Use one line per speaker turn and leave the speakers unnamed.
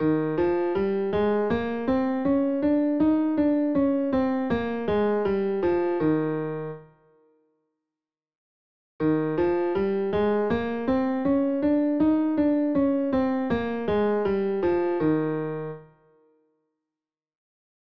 you.